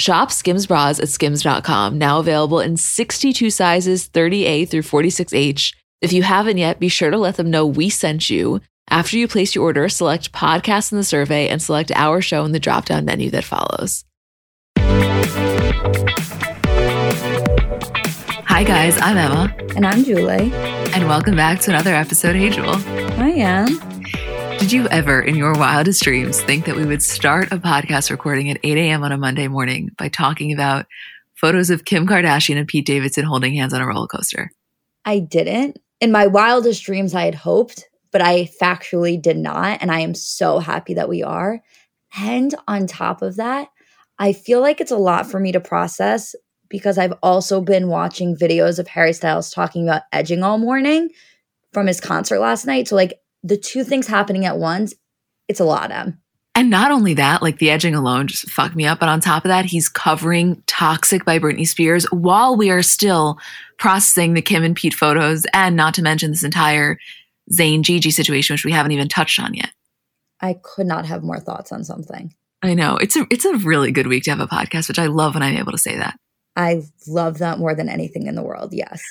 Shop Skims bras at skims.com, now available in 62 sizes 30A through 46H. If you haven't yet, be sure to let them know we sent you. After you place your order, select podcast in the survey and select our show in the drop down menu that follows. Hi, guys, I'm Emma. And I'm Julie. And welcome back to another episode. of Hey, Jewel. I am. Did you ever, in your wildest dreams, think that we would start a podcast recording at 8 a.m. on a Monday morning by talking about photos of Kim Kardashian and Pete Davidson holding hands on a roller coaster? I didn't. In my wildest dreams, I had hoped but I factually did not. And I am so happy that we are. And on top of that, I feel like it's a lot for me to process because I've also been watching videos of Harry Styles talking about edging all morning from his concert last night. So, like, the two things happening at once, it's a lot, Em. And not only that, like the edging alone just fucked me up. But on top of that, he's covering Toxic by Britney Spears while we are still processing the Kim and Pete photos. And not to mention this entire Zayn Gigi situation, which we haven't even touched on yet. I could not have more thoughts on something. I know. It's a it's a really good week to have a podcast, which I love when I'm able to say that. I love that more than anything in the world. Yes.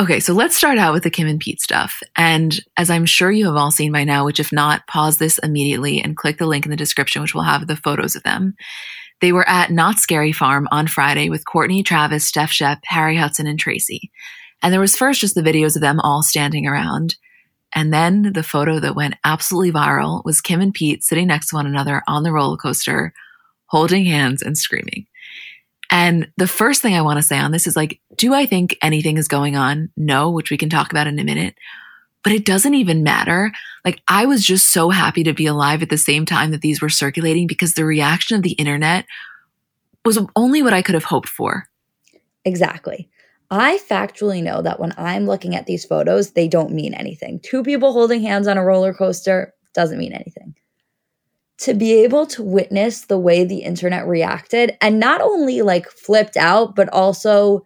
Okay, so let's start out with the Kim and Pete stuff. And as I'm sure you have all seen by now, which if not, pause this immediately and click the link in the description, which will have the photos of them. They were at Knott's Scary Farm on Friday with Kourtney, Travis, Steph Shep, Harry Hudson, and Tracy. And there was first just the videos of them all standing around. And then the photo that went absolutely viral was Kim and Pete sitting next to one another on the roller coaster, holding hands and screaming. And the first thing I want to say on this is like, do I think anything is going on? No, which we can talk about in a minute. But it doesn't even matter. Like, I was just so happy to be alive at the same time that these were circulating because the reaction of the internet was only what I could have hoped for. Exactly. I factually know that when I'm looking at these photos, they don't mean anything. Two people holding hands on a roller coaster doesn't mean anything. To be able to witness the way the internet reacted and not only like flipped out, but also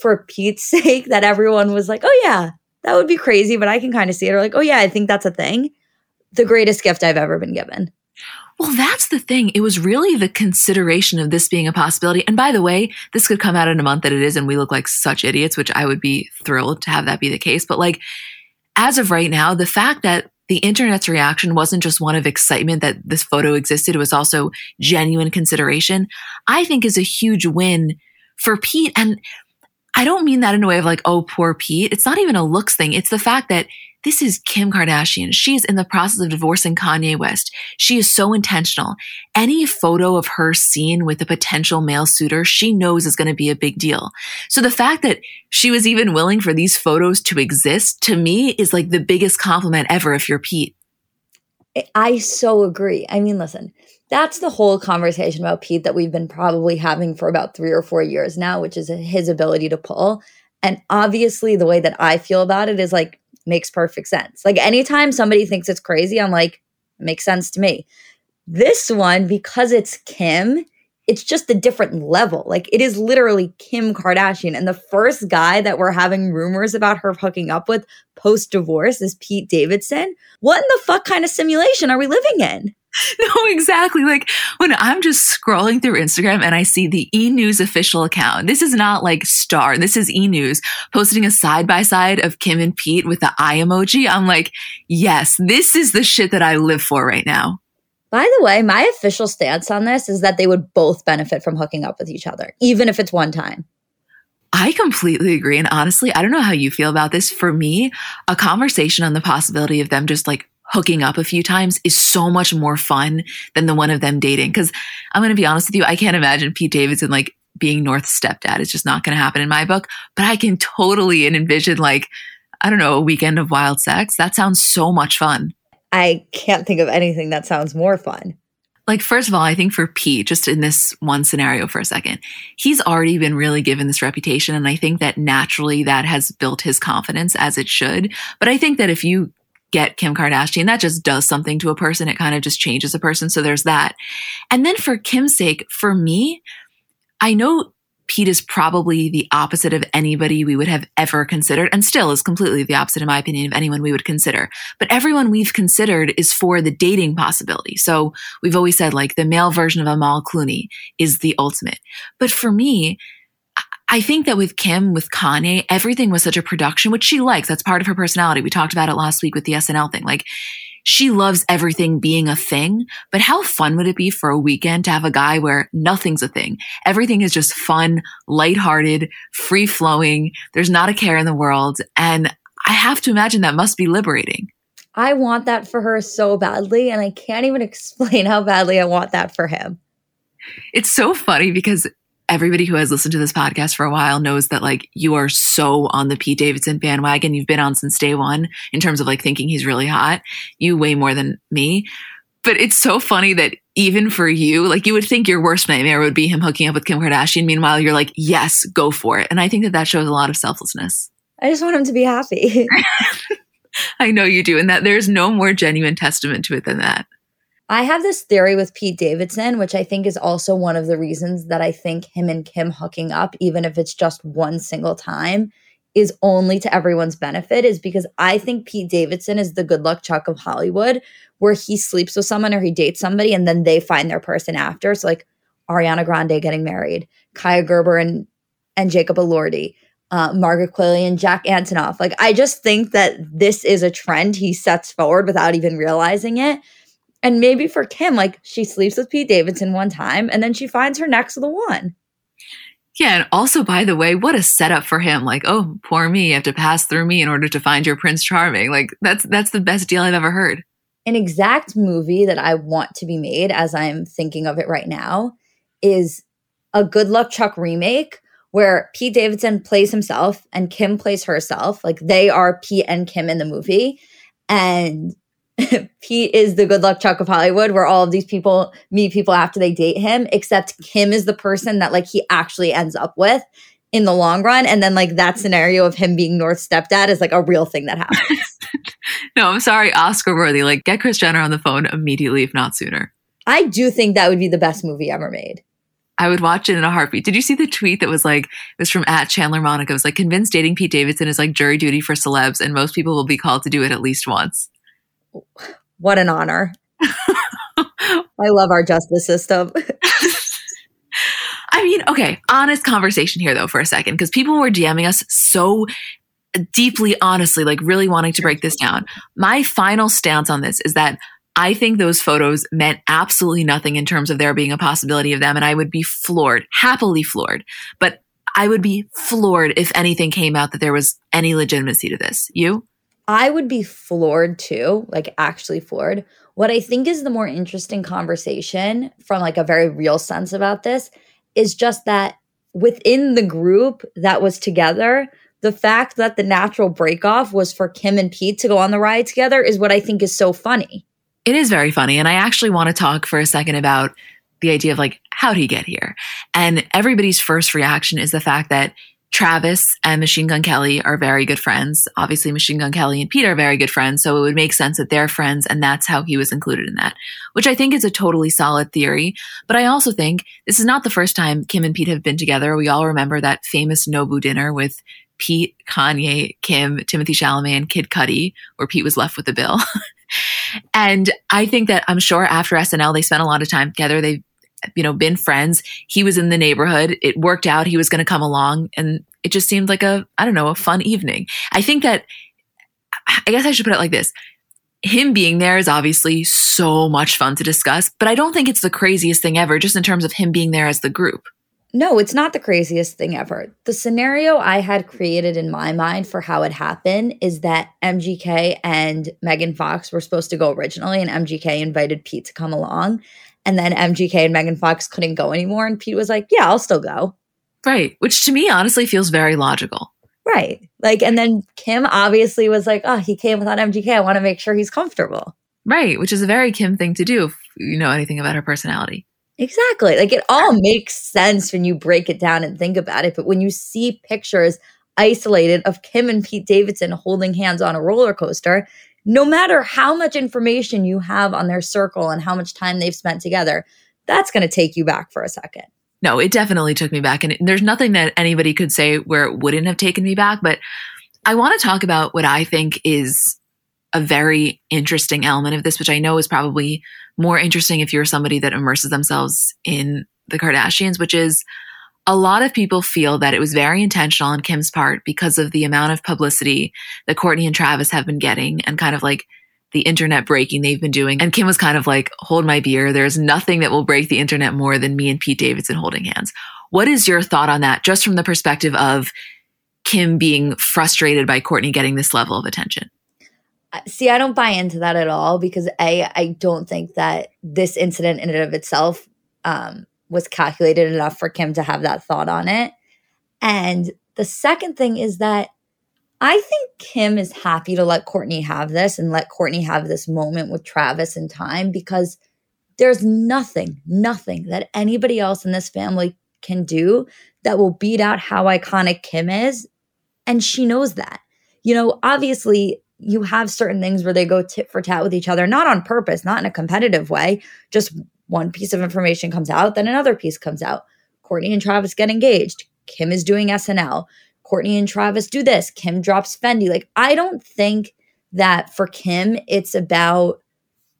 for Pete's sake, that everyone was like, oh, yeah, that would be crazy, but I can kind of see it. Or like, oh, yeah, I think that's a thing. The greatest gift I've ever been given. Well, that's the thing. It was really the consideration of this being a possibility. And by the way, this could come out in a month that it is, and we look like such idiots, which I would be thrilled to have that be the case. But like, as of right now, the fact that the internet's reaction wasn't just one of excitement that this photo existed, it was also genuine consideration, I think is a huge win for Pete. And I don't mean that in a way of like, oh, poor Pete. It's not even a looks thing. It's the fact that this is Kim Kardashian. She is in the process of divorcing Kanye West. She is so intentional. Any photo of her seen with a potential male suitor, she knows is going to be a big deal. So the fact that she was even willing for these photos to exist to me is like the biggest compliment ever if you're Pete. I so agree. I mean, listen, that's the whole conversation about Pete that we've been probably having for about three or four years now, which is his ability to pull. And obviously, the way that I feel about it is like, makes perfect sense. Like anytime somebody thinks it's crazy, I'm like, makes sense to me. This one, because it's Kim, it's just a different level. Like it is literally Kim Kardashian. And the first guy that we're having rumors about her hooking up with post divorce is Pete Davidson. What in the fuck kind of simulation are we living in? No, exactly. Like when I'm just scrolling through Instagram and I see the E News official account, this is not like Star, this is E News posting a side by side of Kim and Pete with the eye emoji. I'm like, yes, this is the shit that I live for right now. By the way, my official stance on this is that they would both benefit from hooking up with each other, even if it's one time. I completely agree. And honestly, I don't know how you feel about this. For me, a conversation on the possibility of them just like hooking up a few times is so much more fun than the one of them dating. Cause I'm going to be honest with you, I can't imagine Pete Davidson like being North's stepdad. It's just not going to happen in my book. But I can totally envision like, I don't know, a weekend of wild sex. That sounds so much fun. I can't think of anything that sounds more fun. Like, first of all, I think for Pete, just in this one scenario for a second, he's already been really given this reputation. And I think that naturally that has built his confidence as it should. But I think that if you get Kim Kardashian, that just does something to a person. It kind of just changes a person. So there's that. And then for Kim's sake, for me, I know Pete is probably the opposite of anybody we would have ever considered, and still is completely the opposite, in my opinion, of anyone we would consider. But everyone we've considered is for the dating possibility. So we've always said, like, the male version of Amal Clooney is the ultimate. But for me, I think that with Kim, with Kanye, everything was such a production, which she likes. That's part of her personality. We talked about it last week with the SNL thing. Like, she loves everything being a thing, but how fun would it be for a weekend to have a guy where nothing's a thing? Everything is just fun, lighthearted, free flowing. There's not a care in the world. And I have to imagine that must be liberating. I want that for her so badly. And I can't even explain how badly I want that for him. It's so funny because everybody who has listened to this podcast for a while knows that like you are so on the Pete Davidson bandwagon. You've been on since day one in terms of like thinking he's really hot. You way more than me. But it's so funny that even for you, like you would think your worst nightmare would be him hooking up with Kim Kardashian. Meanwhile, you're like, yes, go for it. And I think that that shows a lot of selflessness. I just want him to be happy. I know you do. And that there's no more genuine testament to it than that. I have this theory with Pete Davidson, which I think is also one of the reasons that I think him and Kim hooking up, even if it's just one single time, is only to everyone's benefit, is because I think Pete Davidson is the good luck Chuck of Hollywood, where he sleeps with someone or he dates somebody and then they find their person after. So, like Ariana Grande getting married, Kaia Gerber and, and Jacob Elordi. Uh, Margaret Qualley and Jack Antonoff. Like, I just think that this is a trend he sets forward without even realizing it. And maybe for Kim, like she sleeps with Pete Davidson one time and then she finds her next the one. Yeah, and also by the way, what a setup for him. Like, oh, poor me, you have to pass through me in order to find your Prince Charming. Like that's that's the best deal I've ever heard. An exact movie that I want to be made as I'm thinking of it right now is a Good Luck Chuck remake where Pete Davidson plays himself and Kim plays herself. Like they are Pete and Kim in the movie. And Pete is the good luck Chuck of Hollywood, where all of these people meet people after they date him, except Kim is the person that like he actually ends up with in the long run. And then like that scenario of him being North's stepdad is like a real thing that happens. no, I'm sorry, Oscar worthy. Like get Kris Jenner on the phone immediately, if not sooner. I do think that would be the best movie ever made. I would watch it in a heartbeat. Did you see the tweet that was like, it was from at Chandler Monica? It was like, convinced dating Pete Davidson is like jury duty for celebs, and most people will be called to do it at least once what an honor. I love our justice system. I mean, okay, honest conversation here though for a second, because people were DMing us so deeply honestly, like really wanting to break this down. My final stance on this is that I think those photos meant absolutely nothing in terms of there being a possibility of them. And I would be floored, happily floored. But I would be floored if anything came out that there was any legitimacy to this. You? I would be floored too, like actually floored. What I think is the more interesting conversation from like a very real sense about this is just that within the group that was together, the fact that the natural breakoff was for Kim and Pete to go on the ride together is what I think is so funny. It is very funny. And I actually want to talk for a second about the idea of like, how'd he get here? And everybody's first reaction is the fact that Travis and Machine Gun Kelly are very good friends. Obviously, Machine Gun Kelly and Pete are very good friends. So it would make sense that they're friends and that's how he was included in that, which I think is a totally solid theory. But I also think this is not the first time Kim and Pete have been together. We all remember that famous Nobu dinner with Pete, Kanye, Kim, Timothée Chalamet, and Kid Cudi, where Pete was left with the bill. and I think that I'm sure after SNL, they spent a lot of time together. They you know, been friends. He was in the neighborhood. It worked out. He was going to come along and it just seemed like a, I don't know, a fun evening. I think that, I guess I should put it like this. Him being there is obviously so much fun to discuss, but I don't think it's the craziest thing ever, just in terms of him being there as the group. No, it's not the craziest thing ever. The scenario I had created in my mind for how it happened is that MGK and Megan Fox were supposed to go originally, and MGK invited Pete to come along. And then MGK and Megan Fox couldn't go anymore. And Pete was like, Yeah, I'll still go. Right. Which to me honestly feels very logical. Right. Like, and then Kim obviously was like, Oh, he came without MGK. I want to make sure he's comfortable. Right. Which is a very Kim thing to do if you know anything about her personality. Exactly. Like it all makes sense when you break it down and think about it. But when you see pictures isolated of Kim and Pete Davidson holding hands on a roller coaster, no matter how much information you have on their circle and how much time they've spent together, that's going to take you back for a second. No, it definitely took me back. And there's nothing that anybody could say where it wouldn't have taken me back. But I want to talk about what I think is a very interesting element of this, which I know is probably more interesting if you're somebody that immerses themselves in the Kardashians, which is a lot of people feel that it was very intentional on Kim's part because of the amount of publicity that Kourtney and Travis have been getting and kind of like the internet breaking they've been doing. And Kim was kind of like, hold my beer. There's nothing that will break the internet more than me and Pete Davidson holding hands. What is your thought on that, just from the perspective of Kim being frustrated by Kourtney getting this level of attention? Uh, see, I don't buy into that at all because I don't think that this incident in and of itself um, was calculated enough for Kim to have that thought on it. And the second thing is that I think Kim is happy to let Kourtney have this and let Kourtney have this moment with Travis in time because there's nothing, nothing that anybody else in this family can do that will beat out how iconic Kim is. And she knows that. You know, obviously, you have certain things where they go tit for tat with each other, not on purpose, not in a competitive way, just one piece of information comes out, then another piece comes out. Kourtney and Travis get engaged. Kim is doing SNL. Kourtney and Travis do this. Kim drops Fendi. Like, I don't think that for Kim, it's about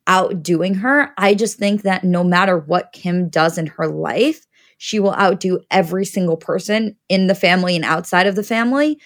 outdoing her. I just think that no matter what Kim does in her life, she will outdo every single person in the family and outside of the family.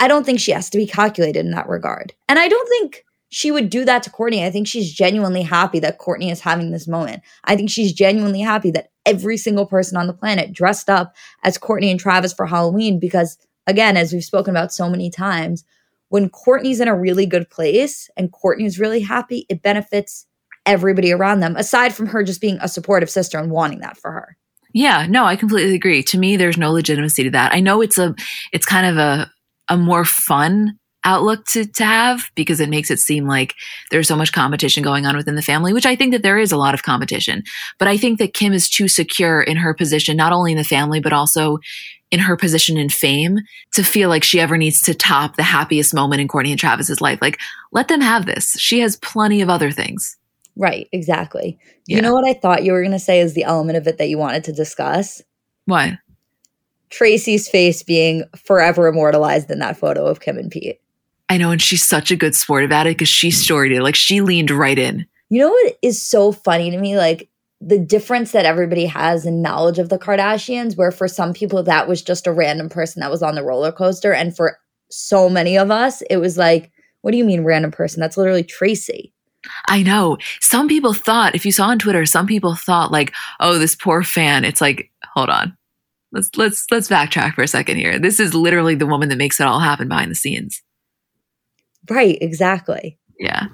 I don't think she has to be calculated in that regard. And I don't think she would do that to Kourtney. I think she's genuinely happy that Kourtney is having this moment. I think she's genuinely happy that every single person on the planet dressed up as Kourtney and Travis for Halloween because, again, as we've spoken about so many times, when Kourtney's in a really good place and Kourtney's really happy, it benefits everybody around them, aside from her just being a supportive sister and wanting that for her. Yeah, no, I completely agree. To me, there's no legitimacy to that. I know it's a, it's kind of a, a more fun outlook to, to have because it makes it seem like there's so much competition going on within the family, which I think that there is a lot of competition. But I think that Kim is too secure in her position, not only in the family, but also in her position in fame to feel like she ever needs to top the happiest moment in Kourtney and Travis's life. Like, let them have this. She has plenty of other things. Right, exactly. Yeah. You know what I thought you were going to say is the element of it that you wanted to discuss? What? Tracy's face being forever immortalized in that photo of Kim and Pete. I know, and she's such a good sport about it because she mm-hmm. storied it. Like she leaned right in. You know what is so funny to me? Like the difference that everybody has in knowledge of the Kardashians, where for some people that was just a random person that was on the roller coaster. And for so many of us, it was like, what do you mean random person? That's literally Tracy. I know. Some people thought, if you saw on Twitter, some people thought like, oh, this poor fan. It's like, hold on. Let's let's let's backtrack for a second here. This is literally the woman that makes it all happen behind the scenes. Right, exactly. Yeah.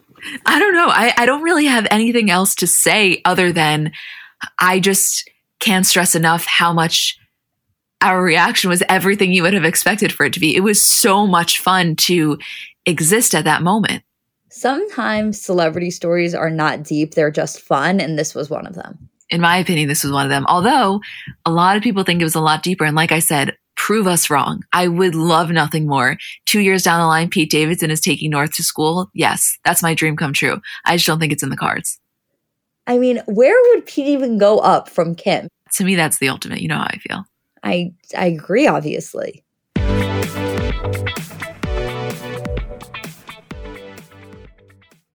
I don't know. I, I don't really have anything else to say other than I just can't stress enough how much our reaction was everything you would have expected for it to be. It was so much fun to exist at that moment. Sometimes celebrity stories are not deep, they're just fun. And this was one of them. In my opinion, this was one of them. Although a lot of people think it was a lot deeper. And like I said, prove us wrong. I would love nothing more. Two years down the line, Pete Davidson is taking North to school. Yes, that's my dream come true. I just don't think it's in the cards. I mean, where would Pete even go up from Kim? To me, that's the ultimate. You know how I feel. I I agree, obviously.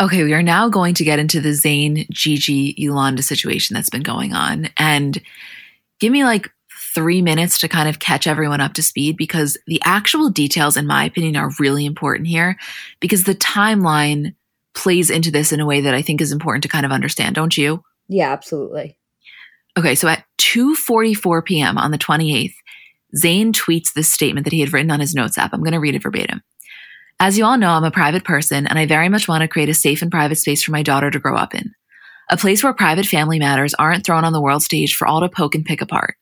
Okay, we are now going to get into the Zayn, Gigi, Yolanda situation that's been going on. And give me like three minutes to kind of catch everyone up to speed because the actual details, in my opinion, are really important here because the timeline plays into this in a way that I think is important to kind of understand, don't you? Yeah, absolutely. Okay, so at 2:44 p.m. on the 28th, Zayn tweets this statement that he had written on his notes app. I'm going to read it verbatim. As you all know, I'm a private person and I very much want to create a safe and private space for my daughter to grow up in. A place where private family matters aren't thrown on the world stage for all to poke and pick apart.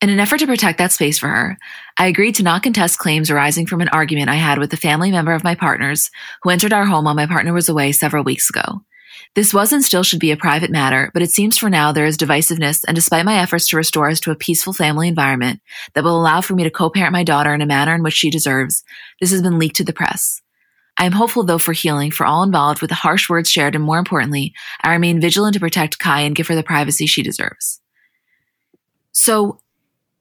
In an effort to protect that space for her, I agreed to not contest claims arising from an argument I had with a family member of my partner's who entered our home while my partner was away several weeks ago. This was and still should be a private matter, but it seems for now there is divisiveness, and despite my efforts to restore us to a peaceful family environment that will allow for me to co-parent my daughter in a manner in which she deserves, this has been leaked to the press. I am hopeful though for healing for all involved with the harsh words shared, and more importantly, I remain vigilant to protect Kai and give her the privacy she deserves. So,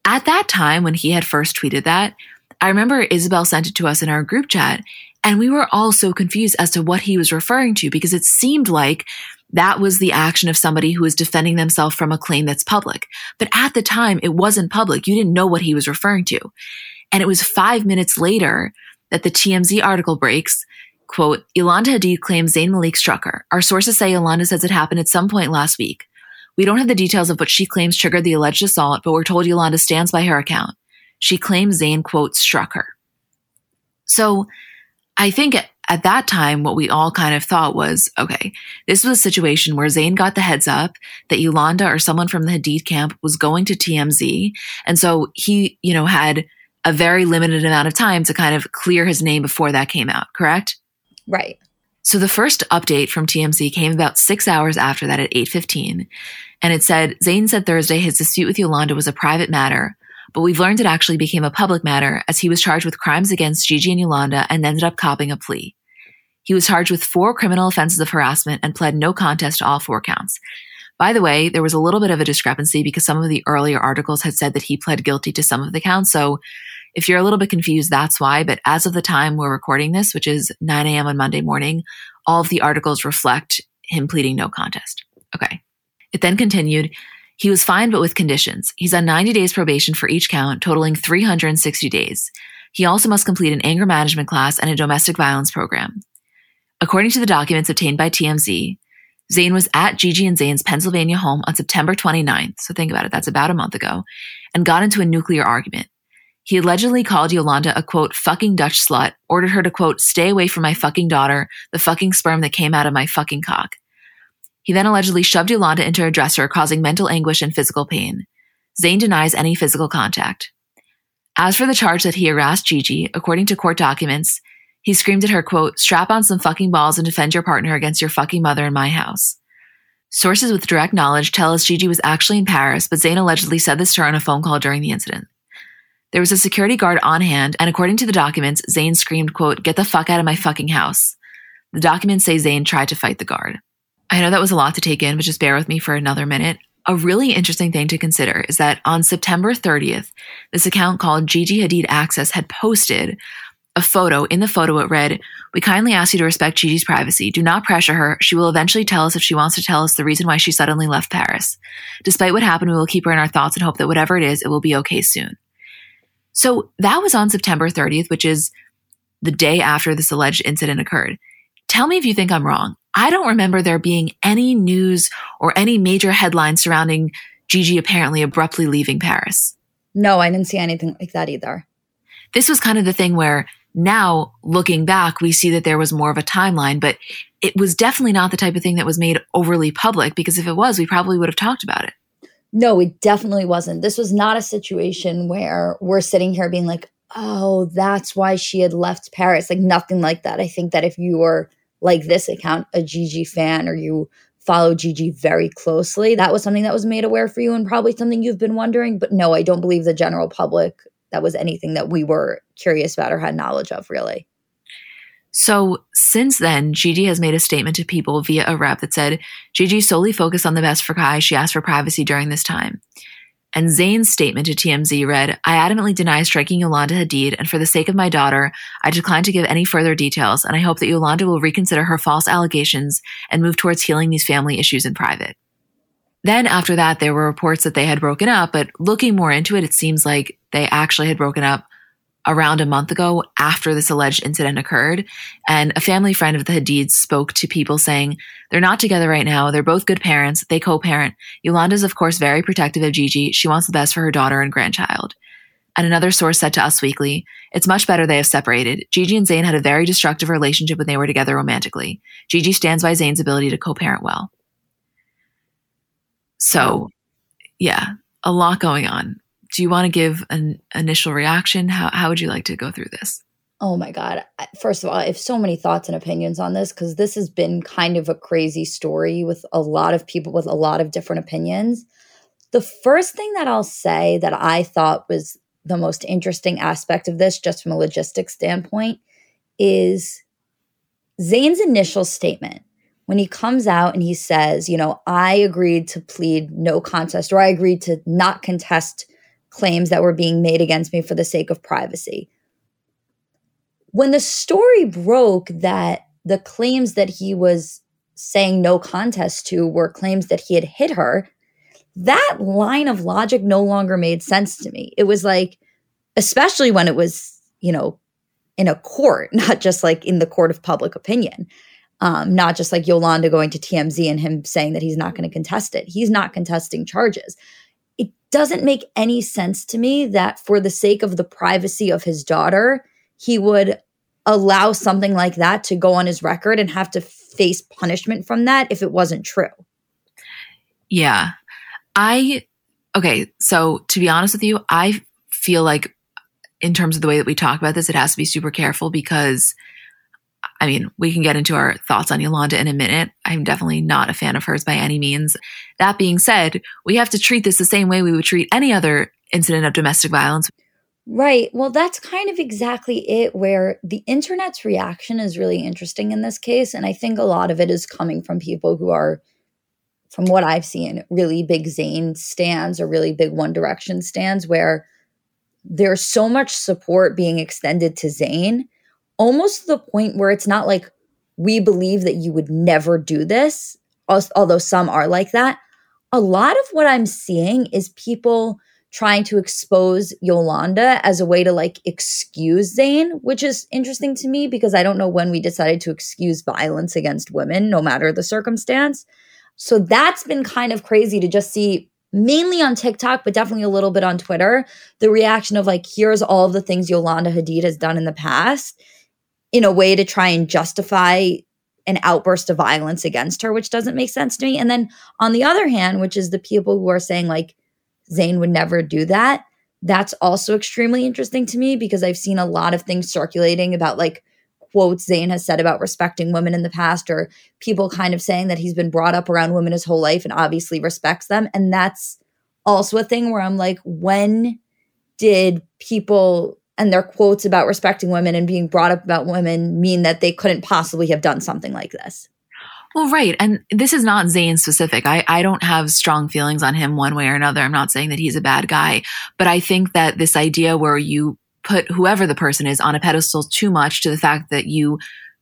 at that time when he had first tweeted that, I remember Isabel sent it to us in our group chat, and we were all so confused as to what he was referring to because it seemed like that was the action of somebody who was defending themselves from a claim that's public. But at the time, it wasn't public. You didn't know what he was referring to. And it was five minutes later that the TMZ article breaks. Quote, Yolanda Hadid claims Zayn Malik struck her. Our sources say Yolanda says it happened at some point last week. We don't have the details of what she claims triggered the alleged assault, but we're told Yolanda stands by her account. She claims Zayn, quote, struck her. So I think at that time, what we all kind of thought was, okay, this was a situation where Zayn got the heads up that Yolanda or someone from the Hadid camp was going to TMZ. And so he, you know, had a very limited amount of time to kind of clear his name before that came out, correct? Right. So the first update from TMZ came about six hours after that at 8.15. And it said, Zayn said Thursday his dispute with Yolanda was a private matter but we've learned it actually became a public matter as he was charged with crimes against Gigi and Yolanda and ended up copping a plea. He was charged with four criminal offenses of harassment and pled no contest to all four counts. By the way, there was a little bit of a discrepancy because some of the earlier articles had said that he pled guilty to some of the counts. So if you're a little bit confused, that's why. But as of the time we're recording this, which is 9 a.m. on Monday morning, all of the articles reflect him pleading no contest. Okay. It then continued. He was fine, but with conditions. He's on 90 days probation for each count, totaling 360 days. He also must complete an anger management class and a domestic violence program. According to the documents obtained by TMZ, Zayn was at Gigi and Zayn's Pennsylvania home on September 29th, so think about it, that's about a month ago, and got into a nuclear argument. He allegedly called Yolanda a quote, fucking Dutch slut, ordered her to quote, stay away from my fucking daughter, the fucking sperm that came out of my fucking cock. He then allegedly shoved Yolanda into a dresser, causing mental anguish and physical pain. Zayn denies any physical contact. As for the charge that he harassed Gigi, according to court documents, He screamed at her, quote, strap on some fucking balls and defend your partner against your fucking mother in my house. Sources with direct knowledge tell us Gigi was actually in Paris, but Zayn allegedly said this to her on a phone call during the incident. There was a security guard on hand, and according to the documents, Zayn screamed, quote, get the fuck out of my fucking house. The documents say Zayn tried to fight the guard. I know that was a lot to take in, but just bear with me for another minute. A really interesting thing to consider is that on September 30th, this account called Gigi Hadid Access had posted a photo. In the photo, it read, We kindly ask you to respect Gigi's privacy. Do not pressure her. She will eventually tell us if she wants to tell us the reason why she suddenly left Paris. Despite what happened, we will keep her in our thoughts and hope that whatever it is, it will be okay soon. So that was on September 30th, which is the day after this alleged incident occurred. Tell me if you think I'm wrong. I don't remember there being any news or any major headlines surrounding Gigi apparently abruptly leaving Paris. No, I didn't see anything like that either. This was kind of the thing where now looking back, we see that there was more of a timeline, but it was definitely not the type of thing that was made overly public because if it was, we probably would have talked about it. No, it definitely wasn't. This was not a situation where we're sitting here being like, oh, that's why she had left Paris. Like nothing like that. I think that if you were like this account, a Gigi fan, or you follow Gigi very closely, that was something that was made aware for you and probably something you've been wondering. But no, I don't believe the general public that was anything that we were curious about or had knowledge of, really. So since then, Gigi has made a statement to people via a rep that said Gigi solely focused on the best for Kai. She asked for privacy during this time. And Zayn's statement to TMZ read, I adamantly deny striking Yolanda Hadid, and for the sake of my daughter, I decline to give any further details, and I hope that Yolanda will reconsider her false allegations and move towards healing these family issues in private. Then after that, there were reports that they had broken up, but looking more into it, it seems like they actually had broken up around a month ago after this alleged incident occurred. And a family friend of the Hadids spoke to people saying, they're not together right now. They're both good parents. They co-parent. Yolanda's, of course, very protective of Gigi. She wants the best for her daughter and grandchild. And another source said to Us Weekly, it's much better they have separated. Gigi and Zayn had a very destructive relationship when they were together romantically. Gigi stands by Zayn's ability to co-parent well. So, yeah, a lot going on do you want to give an initial reaction? How, how would you like to go through this? Oh my God. First of all, I have so many thoughts and opinions on this because this has been kind of a crazy story with a lot of people with a lot of different opinions. The first thing that I'll say that I thought was the most interesting aspect of this, just from a logistics standpoint, is Zayn's initial statement when he comes out and he says, you know, I agreed to plead no contest or I agreed to not contest claims that were being made against me for the sake of privacy. When the story broke that the claims that he was saying no contest to were claims that he had hit her, that line of logic no longer made sense to me. It was like, especially when it was, you know, in a court, not just like in the court of public opinion. Um, not just like Yolanda going to TMZ and him saying that he's not going to contest it. He's not contesting charges It doesn't make any sense to me that for the sake of the privacy of his daughter, he would allow something like that to go on his record and have to face punishment from that if it wasn't true. Yeah. I, okay. So to be honest with you, I feel like in terms of the way that we talk about this, it has to be super careful because I mean, we can get into our thoughts on Yolanda in a minute. I'm definitely not a fan of hers by any means. That being said, we have to treat this the same way we would treat any other incident of domestic violence. Right. Well, that's kind of exactly it, where the internet's reaction is really interesting in this case. And I think a lot of it is coming from people who are, from what I've seen, really big Zayn stands or really big One Direction stands, where there's so much support being extended to Zayn almost to the point where it's not like we believe that you would never do this, although some are like that. A lot of what I'm seeing is people trying to expose Yolanda as a way to like excuse Zayn, which is interesting to me because I don't know when we decided to excuse violence against women, no matter the circumstance. So that's been kind of crazy to just see mainly on TikTok, but definitely a little bit on Twitter, the reaction of like, here's all of the things Yolanda Hadid has done in the past in a way to try and justify an outburst of violence against her, which doesn't make sense to me. And then on the other hand, which is the people who are saying like Zayn would never do that, that's also extremely interesting to me because I've seen a lot of things circulating about like quotes Zayn has said about respecting women in the past, or people kind of saying that he's been brought up around women his whole life and obviously respects them. And that's also a thing where I'm like, when did people and their quotes about respecting women and being brought up about women mean that they couldn't possibly have done something like this? Well, right. And this is not Zayn specific. I, I don't have strong feelings on him one way or another. I'm not saying that he's a bad guy, but I think that this idea where you put whoever the person is on a pedestal too much to the fact that you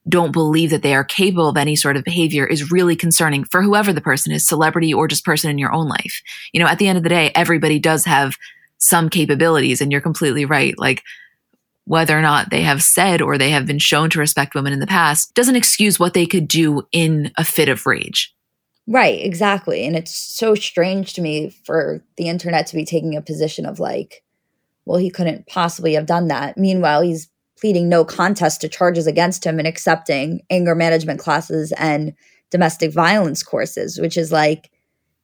don't believe that they are capable of any sort of behavior is really concerning for whoever the person is, celebrity or just person in your own life. You know, at the end of the day, everybody does have some capabilities and you're completely right. Like whether or not they have said or they have been shown to respect women in the past doesn't excuse what they could do in a fit of rage. Right, exactly. And it's so strange to me for the internet to be taking a position of like, well, he couldn't possibly have done that. Meanwhile, he's pleading no contest to charges against him and accepting anger management classes and domestic violence courses, which is like,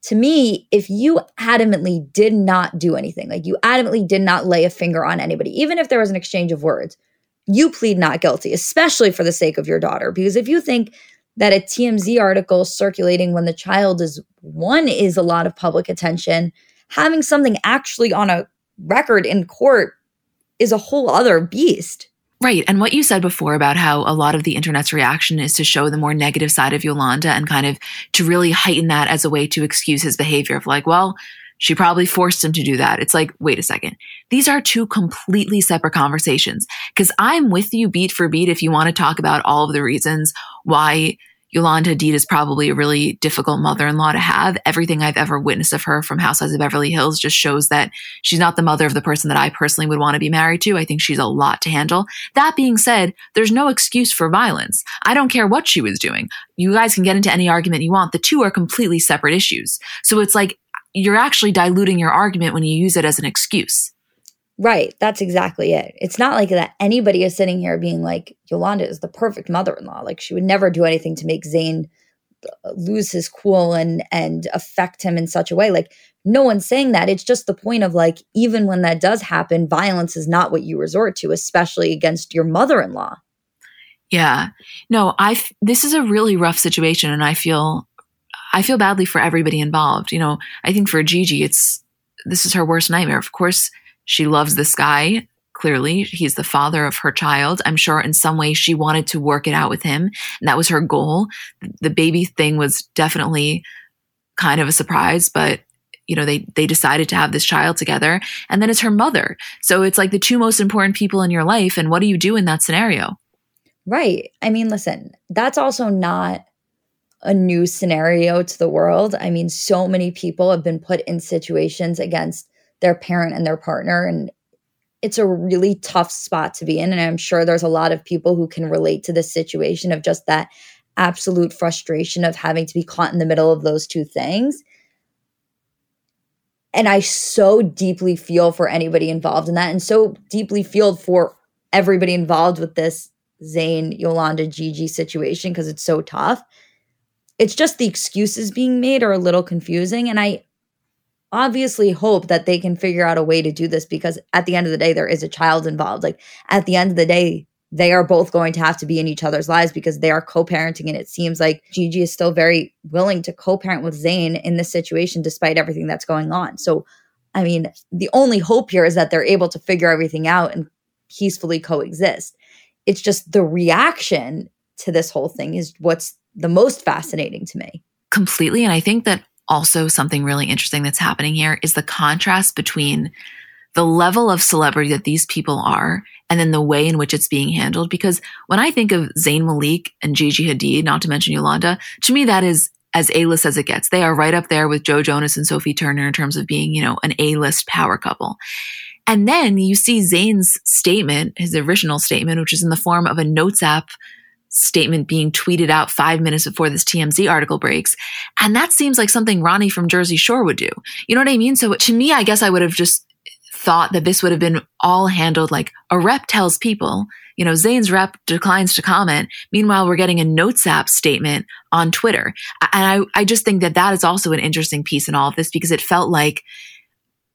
to me, if you adamantly did not do anything, like you adamantly did not lay a finger on anybody, even if there was an exchange of words, you plead not guilty, especially for the sake of your daughter. Because if you think that a TMZ article circulating when the child is one is a lot of public attention, having something actually on a record in court is a whole other beast. Right. And what you said before about how a lot of the internet's reaction is to show the more negative side of Yolanda and kind of to really heighten that as a way to excuse his behavior of like, well, she probably forced him to do that. It's like, wait a second. These are two completely separate conversations. Cause I'm with you beat for beat if you want to talk about all of the reasons why Yolanda Hadid is probably a really difficult mother in law to have. Everything I've ever witnessed of her from Housewives of Beverly Hills just shows that she's not the mother of the person that I personally would want to be married to. I think she's a lot to handle. That being said, there's no excuse for violence. I don't care what she was doing. You guys can get into any argument you want. The two are completely separate issues. So it's like you're actually diluting your argument when you use it as an excuse. Right. That's exactly it. It's not like that anybody is sitting here being like, Yolanda is the perfect mother in law. Like, she would never do anything to make Zayn uh, lose his cool and and affect him in such a way like no one's saying that it's just the point of like even when that does happen violence is not what you resort to especially against your mother-in-law yeah no i this is a really rough situation and i feel i feel badly for everybody involved you know i think for gigi it's this is her worst nightmare of course she loves this guy. Clearly, he's the father of her child. I'm sure in some way she wanted to work it out with him. And that was her goal. The baby thing was definitely kind of a surprise, but you know, they they decided to have this child together. And then it's her mother. So it's like the two most important people in your life. And what do you do in that scenario? Right. I mean, listen, that's also not a new scenario to the world. I mean, so many people have been put in situations against their parent and their partner and it's a really tough spot to be in and i'm sure there's a lot of people who can relate to this situation of just that absolute frustration of having to be caught in the middle of those two things and i so deeply feel for anybody involved in that and so deeply feel for everybody involved with this Zayn, Yolanda, Gigi situation because it's so tough. It's just the excuses being made are a little confusing. And I obviously hope that they can figure out a way to do this because at the end of the day there is a child involved like at the end of the day they are both going to have to be in each other's lives because they are co-parenting and it seems like Gigi is still very willing to co-parent with Zayn in this situation despite everything that's going on. So I mean, the only hope here is that they're able to figure everything out and peacefully coexist. It's just the reaction to this whole thing is what's the most fascinating to me. Completely. And I think that also something really interesting that's happening here is the contrast between the level of celebrity that these people are and then the way in which it's being handled. Because when I think of Zayn Malik and Gigi Hadid, not to mention Yolanda, to me, that is as A-list as it gets. They are right up there with Joe Jonas and Sophie Turner in terms of being, you know, an A-list power couple. And then you see Zayn's statement, his original statement, which is in the form of a notes app statement being tweeted out five minutes before this TMZ article breaks. And that seems like something Ronnie from Jersey Shore would do. You know what I mean? So to me, I guess I would have just thought that this would have been all handled like a rep tells people, you know, Zayn's rep declines to comment. Meanwhile, we're getting a notes app statement on Twitter. And I, I just think that that is also an interesting piece in all of this because it felt like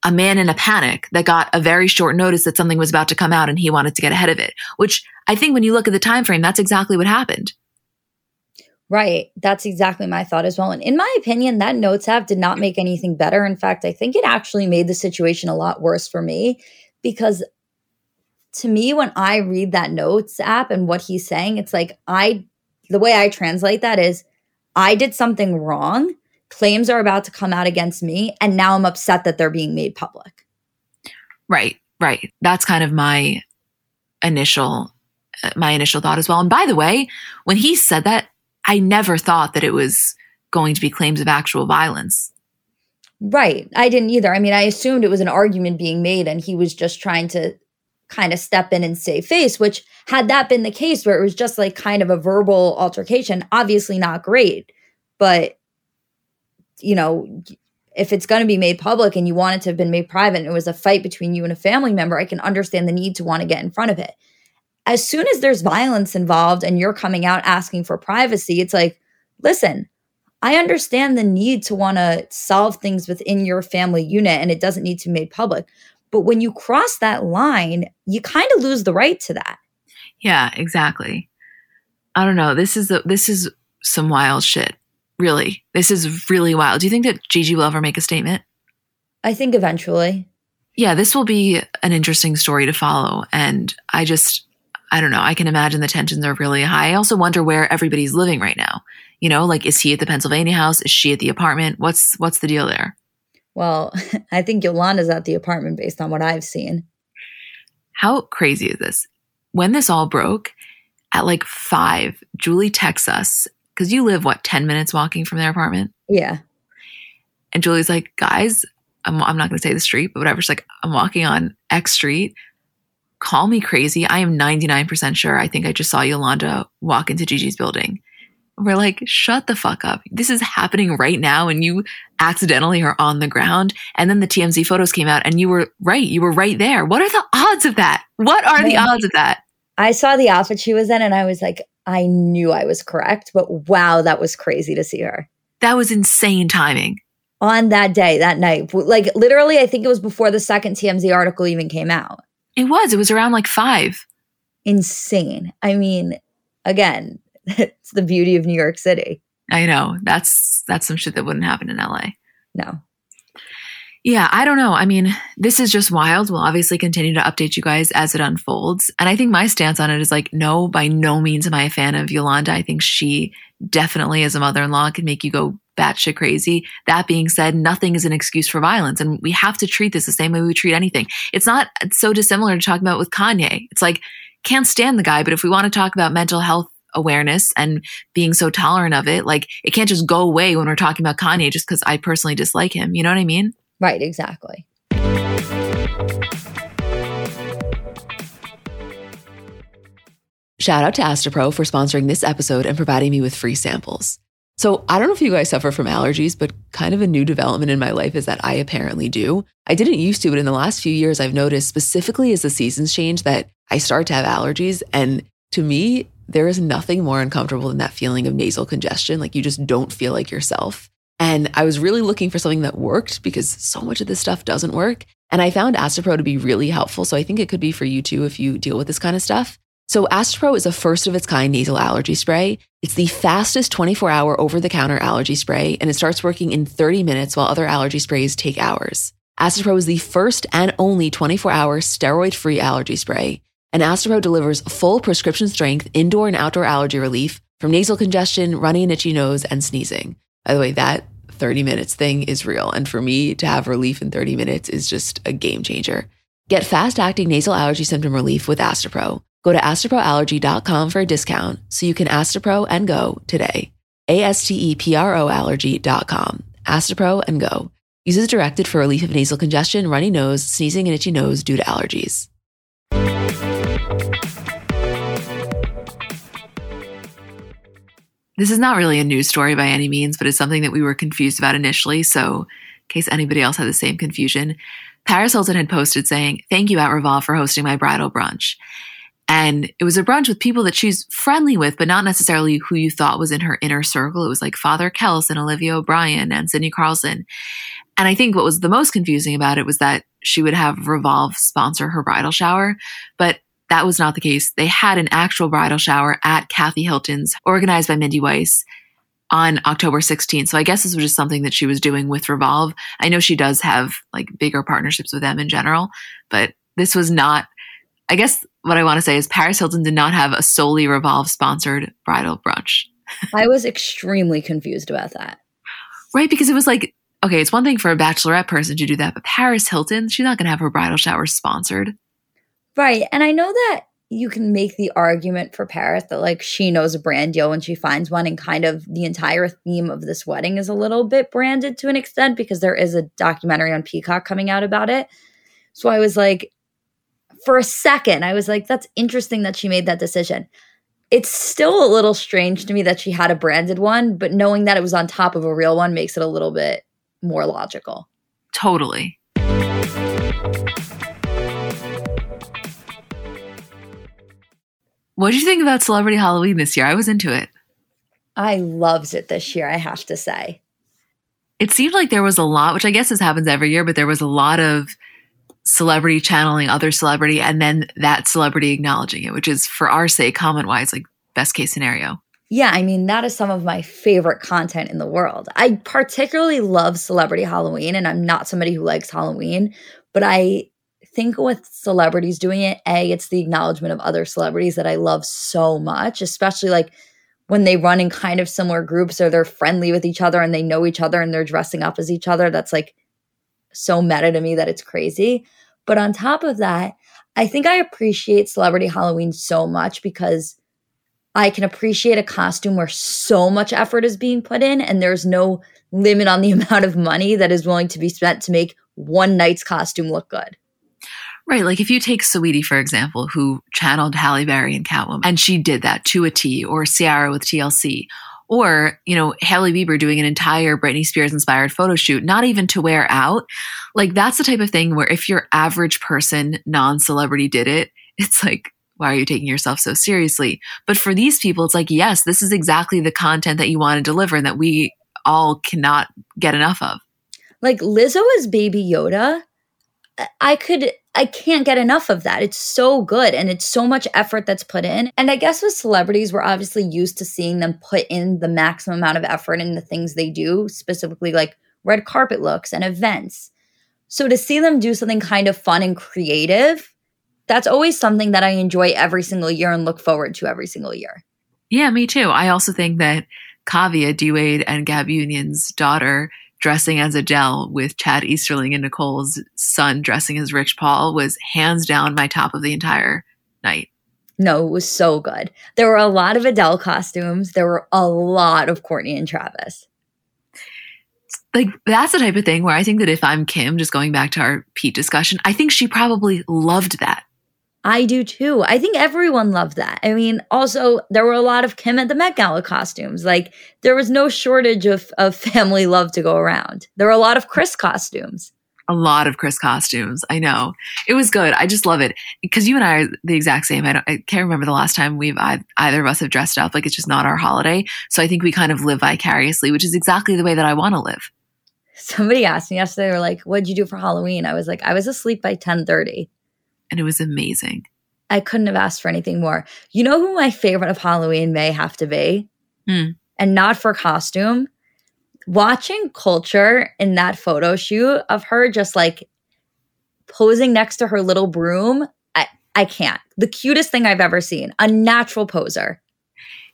a man in a panic that got a very short notice that something was about to come out and he wanted to get ahead of it, which I think when you look at the time frame, that's exactly what happened. Right. That's exactly my thought as well. And in my opinion, that notes app did not make anything better. In fact, I think it actually made the situation a lot worse for me because to me, when I read that notes app and what he's saying, it's like I, the way I translate that is I did something wrong. Claims are about to come out against me. And now I'm upset that they're being made public. Right. Right. That's kind of my initial uh, my initial thought as well. And by the way, when he said that, I never thought that it was going to be claims of actual violence. Right. I didn't either. I mean, I assumed it was an argument being made and he was just trying to kind of step in and save face, which had that been the case where it was just like kind of a verbal altercation, obviously not great. But, you know, if it's going to be made public and you want it to have been made private and it was a fight between you and a family member, I can understand the need to want to get in front of it. As soon as there's violence involved and you're coming out asking for privacy, it's like, listen, I understand the need to want to solve things within your family unit and it doesn't need to be made public. But when you cross that line, you kind of lose the right to that. Yeah, exactly. I don't know. This is this is some wild shit. Really, this is really wild. Do you think that Gigi will ever make a statement? I think eventually. Yeah, this will be an interesting story to follow, and I just I don't know. I can imagine the tensions are really high. I also wonder where everybody's living right now. You know, like is he at the Pennsylvania house? Is she at the apartment? What's what's the deal there? Well, I think Yolanda's at the apartment based on what I've seen. How crazy is this? When this all broke at like five, Julie texts us because you live, what, 10 minutes walking from their apartment? Yeah. And Julie's like, guys, I'm, I'm not going to say the street, but whatever. She's like, I'm walking on X Street. Call me crazy. I am 99% sure. I think I just saw Yolanda walk into Gigi's building. We're like, shut the fuck up. This is happening right now. And you accidentally are on the ground. And then the TMZ photos came out and you were right. You were right there. What are the odds of that? What are the odds of that? I saw the outfit she was in and I was like, I knew I was correct, but wow, that was crazy to see her. That was insane timing. On that day, that night. Like literally, I think it was before the second TMZ article even came out. It was. It was around like five. Insane. I mean, again, it's the beauty of New York City. I know. That's that's some shit that wouldn't happen in LA. No. Yeah, I don't know. I mean, this is just wild. We'll obviously continue to update you guys as it unfolds. And I think my stance on it is like, no, by no means am I a fan of Yolanda. I think she definitely, as a mother in law, can make you go batshit crazy. That being said, nothing is an excuse for violence. And we have to treat this the same way we treat anything. It's not so dissimilar to talking about with Kanye. It's like, can't stand the guy, but if we want to talk about mental health awareness and being so tolerant of it, like it can't just go away when we're talking about Kanye just because I personally dislike him. You know what I mean? Right, exactly. Shout out to Astepro for sponsoring this episode and providing me with free samples. So, I don't know if you guys suffer from allergies, but kind of a new development in my life is that I apparently do. I didn't used to, but in the last few years, I've noticed specifically as the seasons change that I start to have allergies. And to me, there is nothing more uncomfortable than that feeling of nasal congestion. Like you just don't feel like yourself. And I was really looking for something that worked because so much of this stuff doesn't work. And I found Astepro to be really helpful. So I think it could be for you too if you deal with this kind of stuff. So Astepro is a first of its kind nasal allergy spray. It's the fastest 24 hour over the counter allergy spray, and it starts working in 30 minutes while other allergy sprays take hours. Astepro is the first and only 24 hour steroid free allergy spray. And Astepro delivers full prescription strength indoor and outdoor allergy relief from nasal congestion, runny and itchy nose, and sneezing. By the way, that 30 minutes thing is real. And for me to have relief in 30 minutes is just a game changer. Get fast acting nasal allergy symptom relief with Astepro. Go to asteproallergy.com for a discount so you can Astepro and go today. A S T E P R O allergy.com. Astepro and go. Uses directed for relief of nasal congestion, runny nose, sneezing, and itchy nose due to allergies. This is not really a news story by any means, but it's something that we were confused about initially. So, in case anybody else had the same confusion, Paris Hilton had posted saying, Thank you at Revolve for hosting my bridal brunch. And it was a brunch with people that she's friendly with, but not necessarily who you thought was in her inner circle. It was like Father Kels and Olivia O'Brien and Sydney Carlson. And I think what was the most confusing about it was that she would have Revolve sponsor her bridal shower, but that was not the case. They had an actual bridal shower at Kathy Hilton's, organized by Mindy Weiss on October 16th. So I guess this was just something that she was doing with Revolve. I know she does have like bigger partnerships with them in general, but this was not, I guess what I want to say is Paris Hilton did not have a solely Revolve sponsored bridal brunch. I was extremely confused about that. Right. Because it was like, okay, it's one thing for a bachelorette person to do that, but Paris Hilton, she's not going to have her bridal shower sponsored. Right. And I know that you can make the argument for Paris that like she knows a brand deal when she finds one and kind of the entire theme of this wedding is a little bit branded to an extent because there is a documentary on Peacock coming out about it. So I was like for a second I was like that's interesting that she made that decision. It's still a little strange to me that she had a branded one, but knowing that it was on top of a real one makes it a little bit more logical. Totally. What did you think about Celebrity Halloween this year? I was into it. I loved it this year, I have to say. It seemed like there was a lot, which I guess this happens every year, but there was a lot of celebrity channeling other celebrity and then that celebrity acknowledging it, which is for our sake, comment wise, like best case scenario. Yeah, I mean, that is some of my favorite content in the world. I particularly love Celebrity Halloween, and I'm not somebody who likes Halloween, but I think with celebrities doing it, A, it's the acknowledgement of other celebrities that I love so much, especially like when they run in kind of similar groups or they're friendly with each other and they know each other and they're dressing up as each other. That's like so meta to me that it's crazy. But on top of that, I think I appreciate Celebrity Halloween so much because I can appreciate a costume where so much effort is being put in and there's no limit on the amount of money that is willing to be spent to make one night's costume look good. Right. Like if you take Saweetie, for example, who channeled Halle Berry in Catwoman, and she did that to a T, or Ciara with TLC, or, you know, Hailey Bieber doing an entire Britney Spears inspired photo shoot, not even to wear out. Like that's the type of thing where if your average person, non celebrity did it, it's like, why are you taking yourself so seriously? But for these people, it's like, yes, this is exactly the content that you want to deliver and that we all cannot get enough of. Like Lizzo as Baby Yoda, I could I can't get enough of that. It's so good and it's so much effort that's put in. And I guess with celebrities, we're obviously used to seeing them put in the maximum amount of effort in the things they do, specifically like red carpet looks and events. So to see them do something kind of fun and creative, that's always something that I enjoy every single year and look forward to every single year. Yeah, me too. I also think that Kaavia, D Wade, and Gab Union's daughter dressing as Adele with Chad Easterling and Nicole's son dressing as Rich Paul was hands down my top of the entire night. No, it was so good. There were a lot of Adele costumes. There were a lot of Kourtney and Travis. Like that's the type of thing where I think that if I'm Kim, just going back to our Pete discussion, I think she probably loved that. I do too. I think everyone loved that. I mean, also there were a lot of Kim at the Met Gala costumes. Like there was no shortage of of family love to go around. There were a lot of Kris costumes. A lot of Kris costumes. I know it was good. I just love it because you and I are the exact same. I, don't. I can't remember the last time we've either of us have dressed up. Like it's just not our holiday. So I think we kind of live vicariously, which is exactly the way that I want to live. Somebody asked me yesterday, they were like, "What'd you do for Halloween?" I was like, "I was asleep by ten 30 and it was amazing. I couldn't have asked for anything more. You know who my favorite of Halloween may have to be? Hmm. And not for costume. Watching Kulture in that photo shoot of her just like posing next to her little broom, I, I can't. The cutest thing I've ever seen. A natural poser.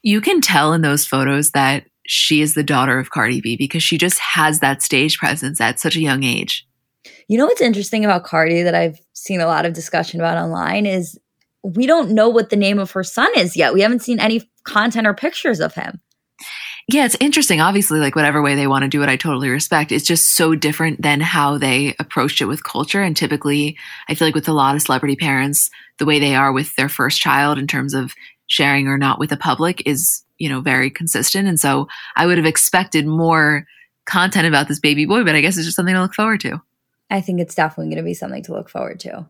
You can tell in those photos that she is the daughter of Cardi B because she just has that stage presence at such a young age. You know what's interesting about Cardi that I've seen a lot of discussion about online is we don't know what the name of her son is yet. We haven't seen any content or pictures of him. Yeah, it's interesting. Obviously, like whatever way they want to do it, I totally respect. It's just so different than how they approached it with Kulture. And typically, I feel like with a lot of celebrity parents, the way they are with their first child in terms of sharing or not with the public is, you know, very consistent. And so I would have expected more content about this baby boy, but I guess it's just something to look forward to. I think it's definitely going to be something to look forward to.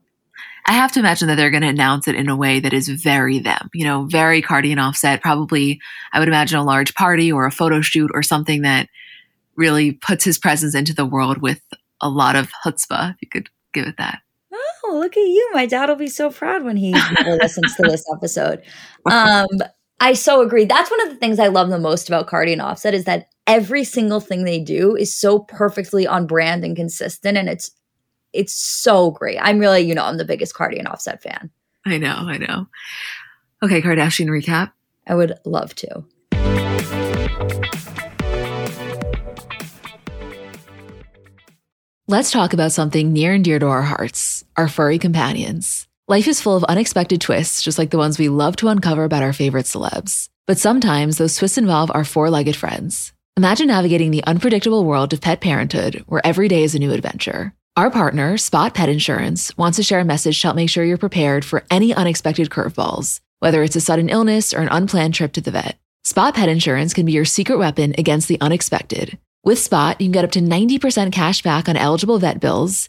I have to imagine that they're going to announce it in a way that is very them, you know, very Cardi and Offset. Probably, I would imagine a large party or a photo shoot or something that really puts his presence into the world with a lot of chutzpah, if you could give it that. Oh, look at you. My dad will be so proud when he listens to this episode. Um, I so agree. That's one of the things I love the most about Cardi and Offset is that every single thing they do is so perfectly on brand and consistent and it's it's so great. I'm really, you know, I'm the biggest Cardi and Offset fan. I know, I know. Okay, Kardashian recap. I would love to. Let's talk about something near and dear to our hearts our furry companions. Life is full of unexpected twists, just like the ones we love to uncover about our favorite celebs. But sometimes those twists involve our four legged friends. Imagine navigating the unpredictable world of pet parenthood, where every day is a new adventure. Our partner, Spot Pet Insurance, wants to share a message to help make sure you're prepared for any unexpected curveballs, whether it's a sudden illness or an unplanned trip to the vet. Spot Pet Insurance can be your secret weapon against the unexpected. With Spot, you can get up to 90% cash back on eligible vet bills,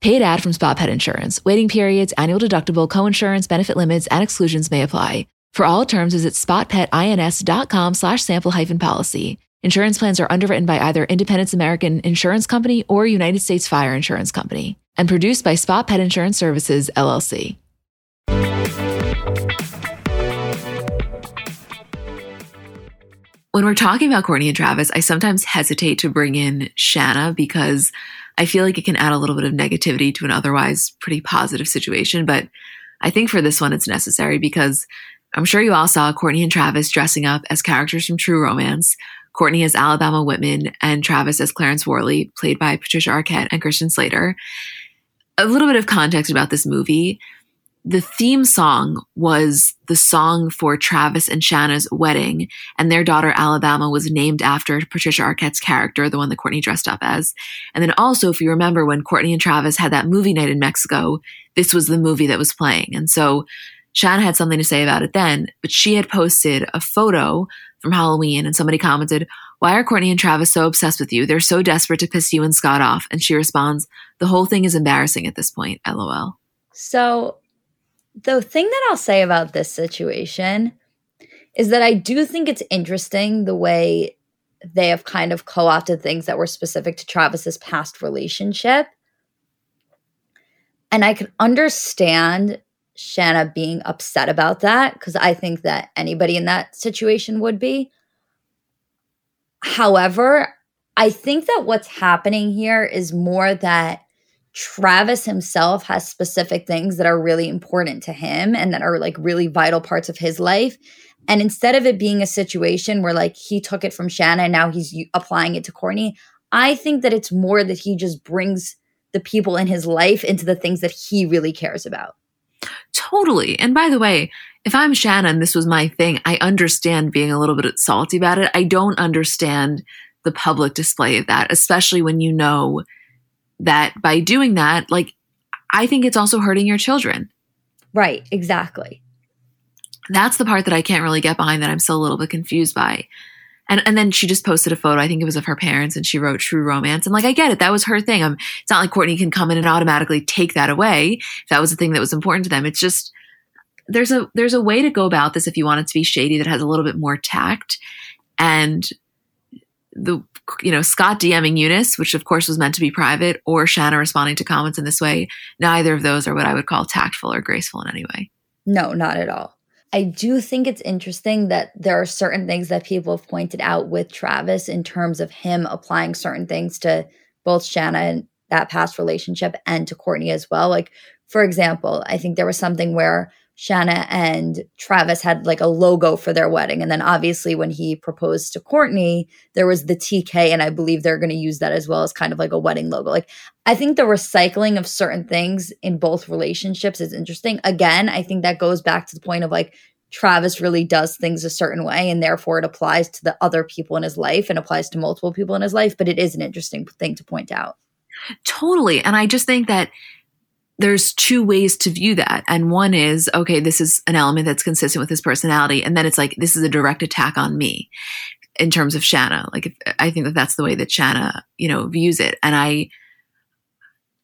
Paid ad from Spot Pet Insurance. Waiting periods, annual deductible, co-insurance, benefit limits, and exclusions may apply. For all terms, visit spotpetins.com slash sample hyphen policy. Insurance plans are underwritten by either Independence American Insurance Company or United States Fire Insurance Company and produced by Spot Pet Insurance Services, LLC. When we're talking about Kourtney and Travis, I sometimes hesitate to bring in Shanna because I feel like it can add a little bit of negativity to an otherwise pretty positive situation. But I think for this one, it's necessary because I'm sure you all saw Kourtney and Travis dressing up as characters from True Romance. Kourtney as Alabama Whitman and Travis as Clarence Worley, played by Patricia Arquette and Christian Slater a little bit of context about this movie. The theme song was the song for Travis and Shanna's wedding, and their daughter Alabama was named after Patricia Arquette's character, the one that Kourtney dressed up as. And then also, if you remember when Kourtney and Travis had that movie night in Mexico, this was the movie that was playing. And so Shanna had something to say about it then, but she had posted a photo from Halloween, and somebody commented, why are Kourtney and Travis so obsessed with you? They're so desperate to piss you and Scott off. And she responds, The whole thing is embarrassing at this point. LOL. So, the thing that I'll say about this situation is that I do think it's interesting the way they have kind of co opted things that were specific to Travis's past relationship. And I can understand Shanna being upset about that because I think that anybody in that situation would be. However, I think that what's happening here is more that Travis himself has specific things that are really important to him and that are like really vital parts of his life. And instead of it being a situation where like he took it from Shanna and now he's applying it to Kourtney, I think that it's more that he just brings the people in his life into the things that he really cares about. Totally. And by the way, if I'm Shanna, this was my thing, I understand being a little bit salty about it. I don't understand the public display of that, especially when you know that by doing that, like, I think it's also hurting your children. Right, exactly. That's the part that I can't really get behind that I'm still a little bit confused by. And and then she just posted a photo, I think it was of her parents, and she wrote true romance. And like I get it, that was her thing. Um, it's not like Kourtney can come in and automatically take that away if that was the thing that was important to them. It's just there's a there's a way to go about this if you want it to be shady that has a little bit more tact and the you know Scott DMing Younes, which of course was meant to be private, or Shanna responding to comments in this way. Neither of those are what I would call tactful or graceful in any way. No, not at all. I do think it's interesting that there are certain things that people have pointed out with Travis in terms of him applying certain things to both Shanna and that past relationship and to Kourtney as well. Like, for example, I think there was something where Shanna and Travis had like a logo for their wedding. And then obviously when he proposed to Kourtney, there was the TK, and I believe they're going to use that as well as kind of like a wedding logo. Like I think the recycling of certain things in both relationships is interesting. Again, I think that goes back to the point of like Travis really does things a certain way, and therefore it applies to the other people in his life and applies to multiple people in his life. But it is an interesting thing to point out. Totally. And I just think that there's two ways to view that. And one is, okay, this is an element that's consistent with his personality. And then it's like, this is a direct attack on me in terms of Shanna. Like, if, I think that that's the way that Shanna, you know, views it. And I,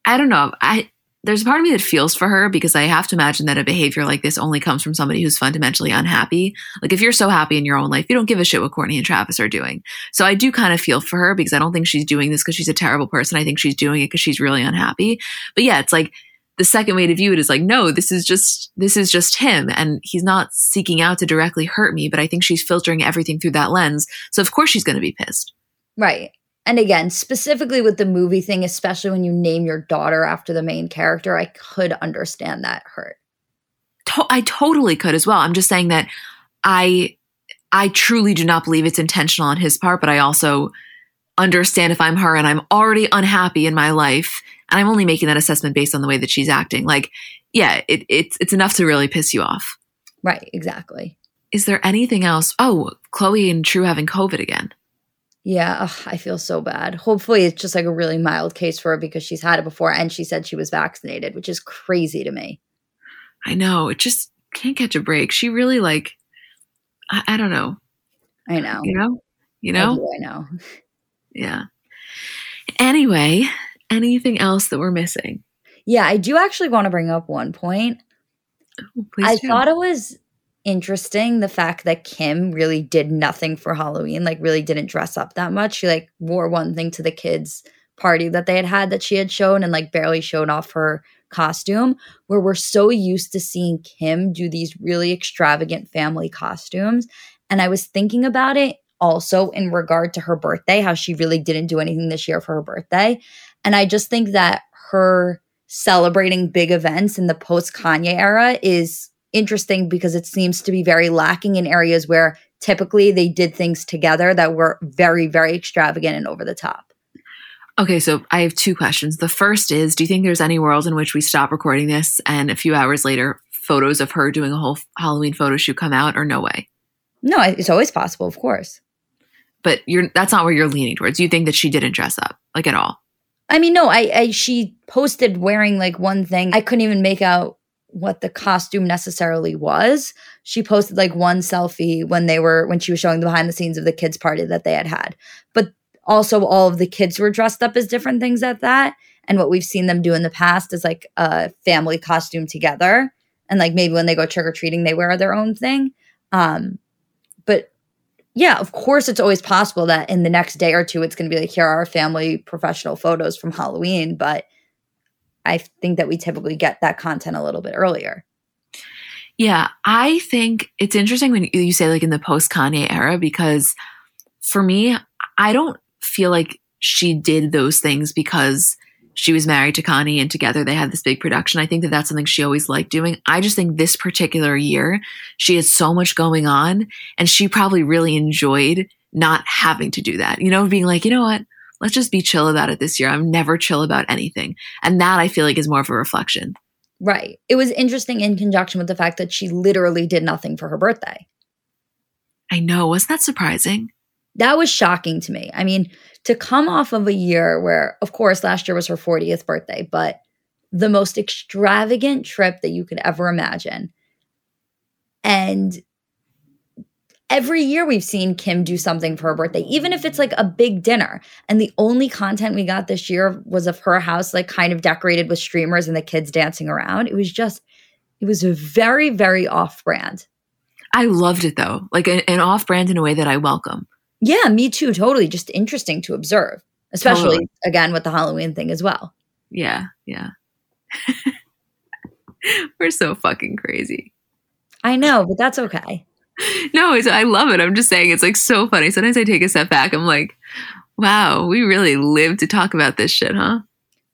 I don't know. I, there's a part of me that feels for her because I have to imagine that a behavior like this only comes from somebody who's fundamentally unhappy. Like if you're so happy in your own life, you don't give a shit what Kourtney and Travis are doing. So I do kind of feel for her because I don't think she's doing this because she's a terrible person. I think she's doing it because she's really unhappy. But yeah, it's like the second way to view it is like, no, this is just this is just him. And he's not seeking out to directly hurt me, but I think she's filtering everything through that lens. So of course she's gonna be pissed. Right. And again, specifically with the movie thing, especially when you name your daughter after the main character, I could understand that hurt. To- I totally could as well. I'm just saying that I I truly do not believe it's intentional on his part, but I also understand if I'm her and I'm already unhappy in my life and I'm only making that assessment based on the way that she's acting. Like, yeah, it, it's it's enough to really piss you off. Right, exactly. Is there anything else? Oh, Khloé and True having COVID again. Yeah, ugh, I feel so bad. Hopefully, it's just like a really mild case for her because she's had it before and she said she was vaccinated, which is crazy to me. I know. It just can't catch a break. She really, like, I, I don't know. I know. You know? You know? I, do, I know. Yeah. Anyway, anything else that we're missing? Yeah, I do actually want to bring up one point. Oh, please I do. thought it was interesting the fact that Kim really did nothing for Halloween, like really didn't dress up that much. She like wore one thing to the kids' party that they had had that she had shown and like barely showed off her costume. Where we're so used to seeing Kim do these really extravagant family costumes. And I was thinking about it also in regard to her birthday, how she really didn't do anything this year for her birthday. And I just think that her celebrating big events in the post Kanye era is interesting because it seems to be very lacking in areas where typically they did things together that were very, very extravagant and over the top. Okay, so I have two questions. The first is Do you think there's any world in which we stop recording this and a few hours later, photos of her doing a whole Halloween photo shoot come out, or no way? No, it's always possible, of course. But you're that's not where you're leaning towards. You think that she didn't dress up, like at all. I mean, no, I, I she posted wearing like one thing. I couldn't even make out what the costume necessarily was. She posted like one selfie when they were when she was showing the behind the scenes of the kids party that they had had. But also all of the kids were dressed up as different things at that. And what we've seen them do in the past is like a family costume together. And like maybe when they go trick or treating, they wear their own thing. Um, but yeah, of course, it's always possible that in the next day or two, it's going to be like, here are our family professional photos from Halloween. But I think that we typically get that content a little bit earlier. Yeah, I think it's interesting when you say like in the post Kanye era because for me, I don't feel like she did those things because she was married to Kanye and together they had this big production. I think that that's something she always liked doing. I just think this particular year, she had so much going on and she probably really enjoyed not having to do that. You know, being like, you know what? Let's just be chill about it this year. I'm never chill about anything. And that I feel like is more of a reflection. Right. It was interesting in conjunction with the fact that she literally did nothing for her birthday. I know. Wasn't that surprising? That was shocking to me. I mean, to come off of a year where, of course, last year was her 40th birthday, but the most extravagant trip that you could ever imagine. And every year we've seen Kim do something for her birthday, even if it's like a big dinner. And the only content we got this year was of her house, like kind of decorated with streamers and the kids dancing around. It was just, it was very, very off brand. I loved it though, like an, an off brand in a way that I welcome. Yeah, me too. Totally. Just interesting to observe, especially Totally. again with the Halloween thing as well. Yeah, yeah. We're so fucking crazy. I know, but that's okay. No, it's, I love it. I'm just saying it's like so funny. Sometimes I take a step back. I'm like, wow, we really live to talk about this shit, huh?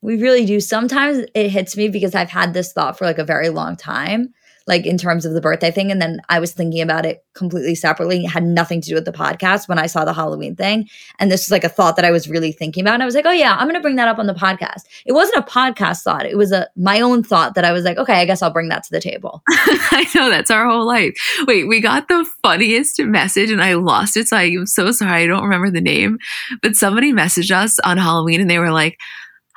We really do. Sometimes it hits me because I've had this thought for like a very long time, like in terms of the birthday thing. And then I was thinking about it completely separately. It had nothing to do with the podcast when I saw the Halloween thing. And this was like a thought that I was really thinking about. And I was like, oh yeah, I'm gonna bring that up on the podcast. It wasn't a podcast thought. It was a my own thought that I was like, okay, I guess I'll bring that to the table. I know that's our whole life. Wait, we got the funniest message and I lost it. So I am so sorry. I don't remember the name, but somebody messaged us on Halloween and they were like,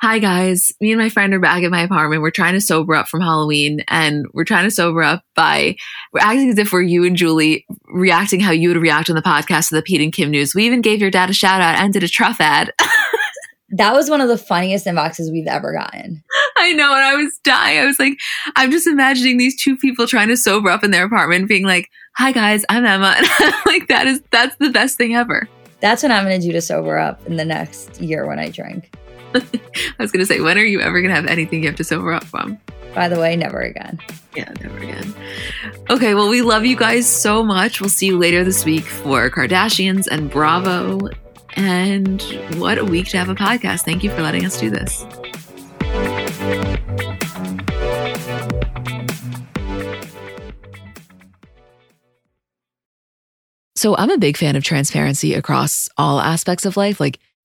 Hi guys, me and my friend are back at my apartment. We're trying to sober up from Halloween and we're trying to sober up by we're acting as if we're you and Julie reacting how you would react on the podcast to the Pete and Kim news. We even gave your dad a shout out and did a truff ad. That was one of the funniest inboxes we've ever gotten. I know, and I was dying. I was like, I'm just imagining these two people trying to sober up in their apartment, being like, "Hi guys, I'm Emma," and I'm like, "That is that's the best thing ever." That's what I'm going to do to sober up in the next year when I drink. I was going to say, when are you ever going to have anything you have to sober up from? By the way, never again. Yeah, never again. Okay, well, we love you guys so much. We'll see you later this week for Kardashians and Bravo. And what a week to have a podcast. Thank you for letting us do this. So, I'm a big fan of transparency across all aspects of life. Like,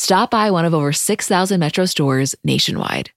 Stop by one of over 6,000 Metro stores nationwide.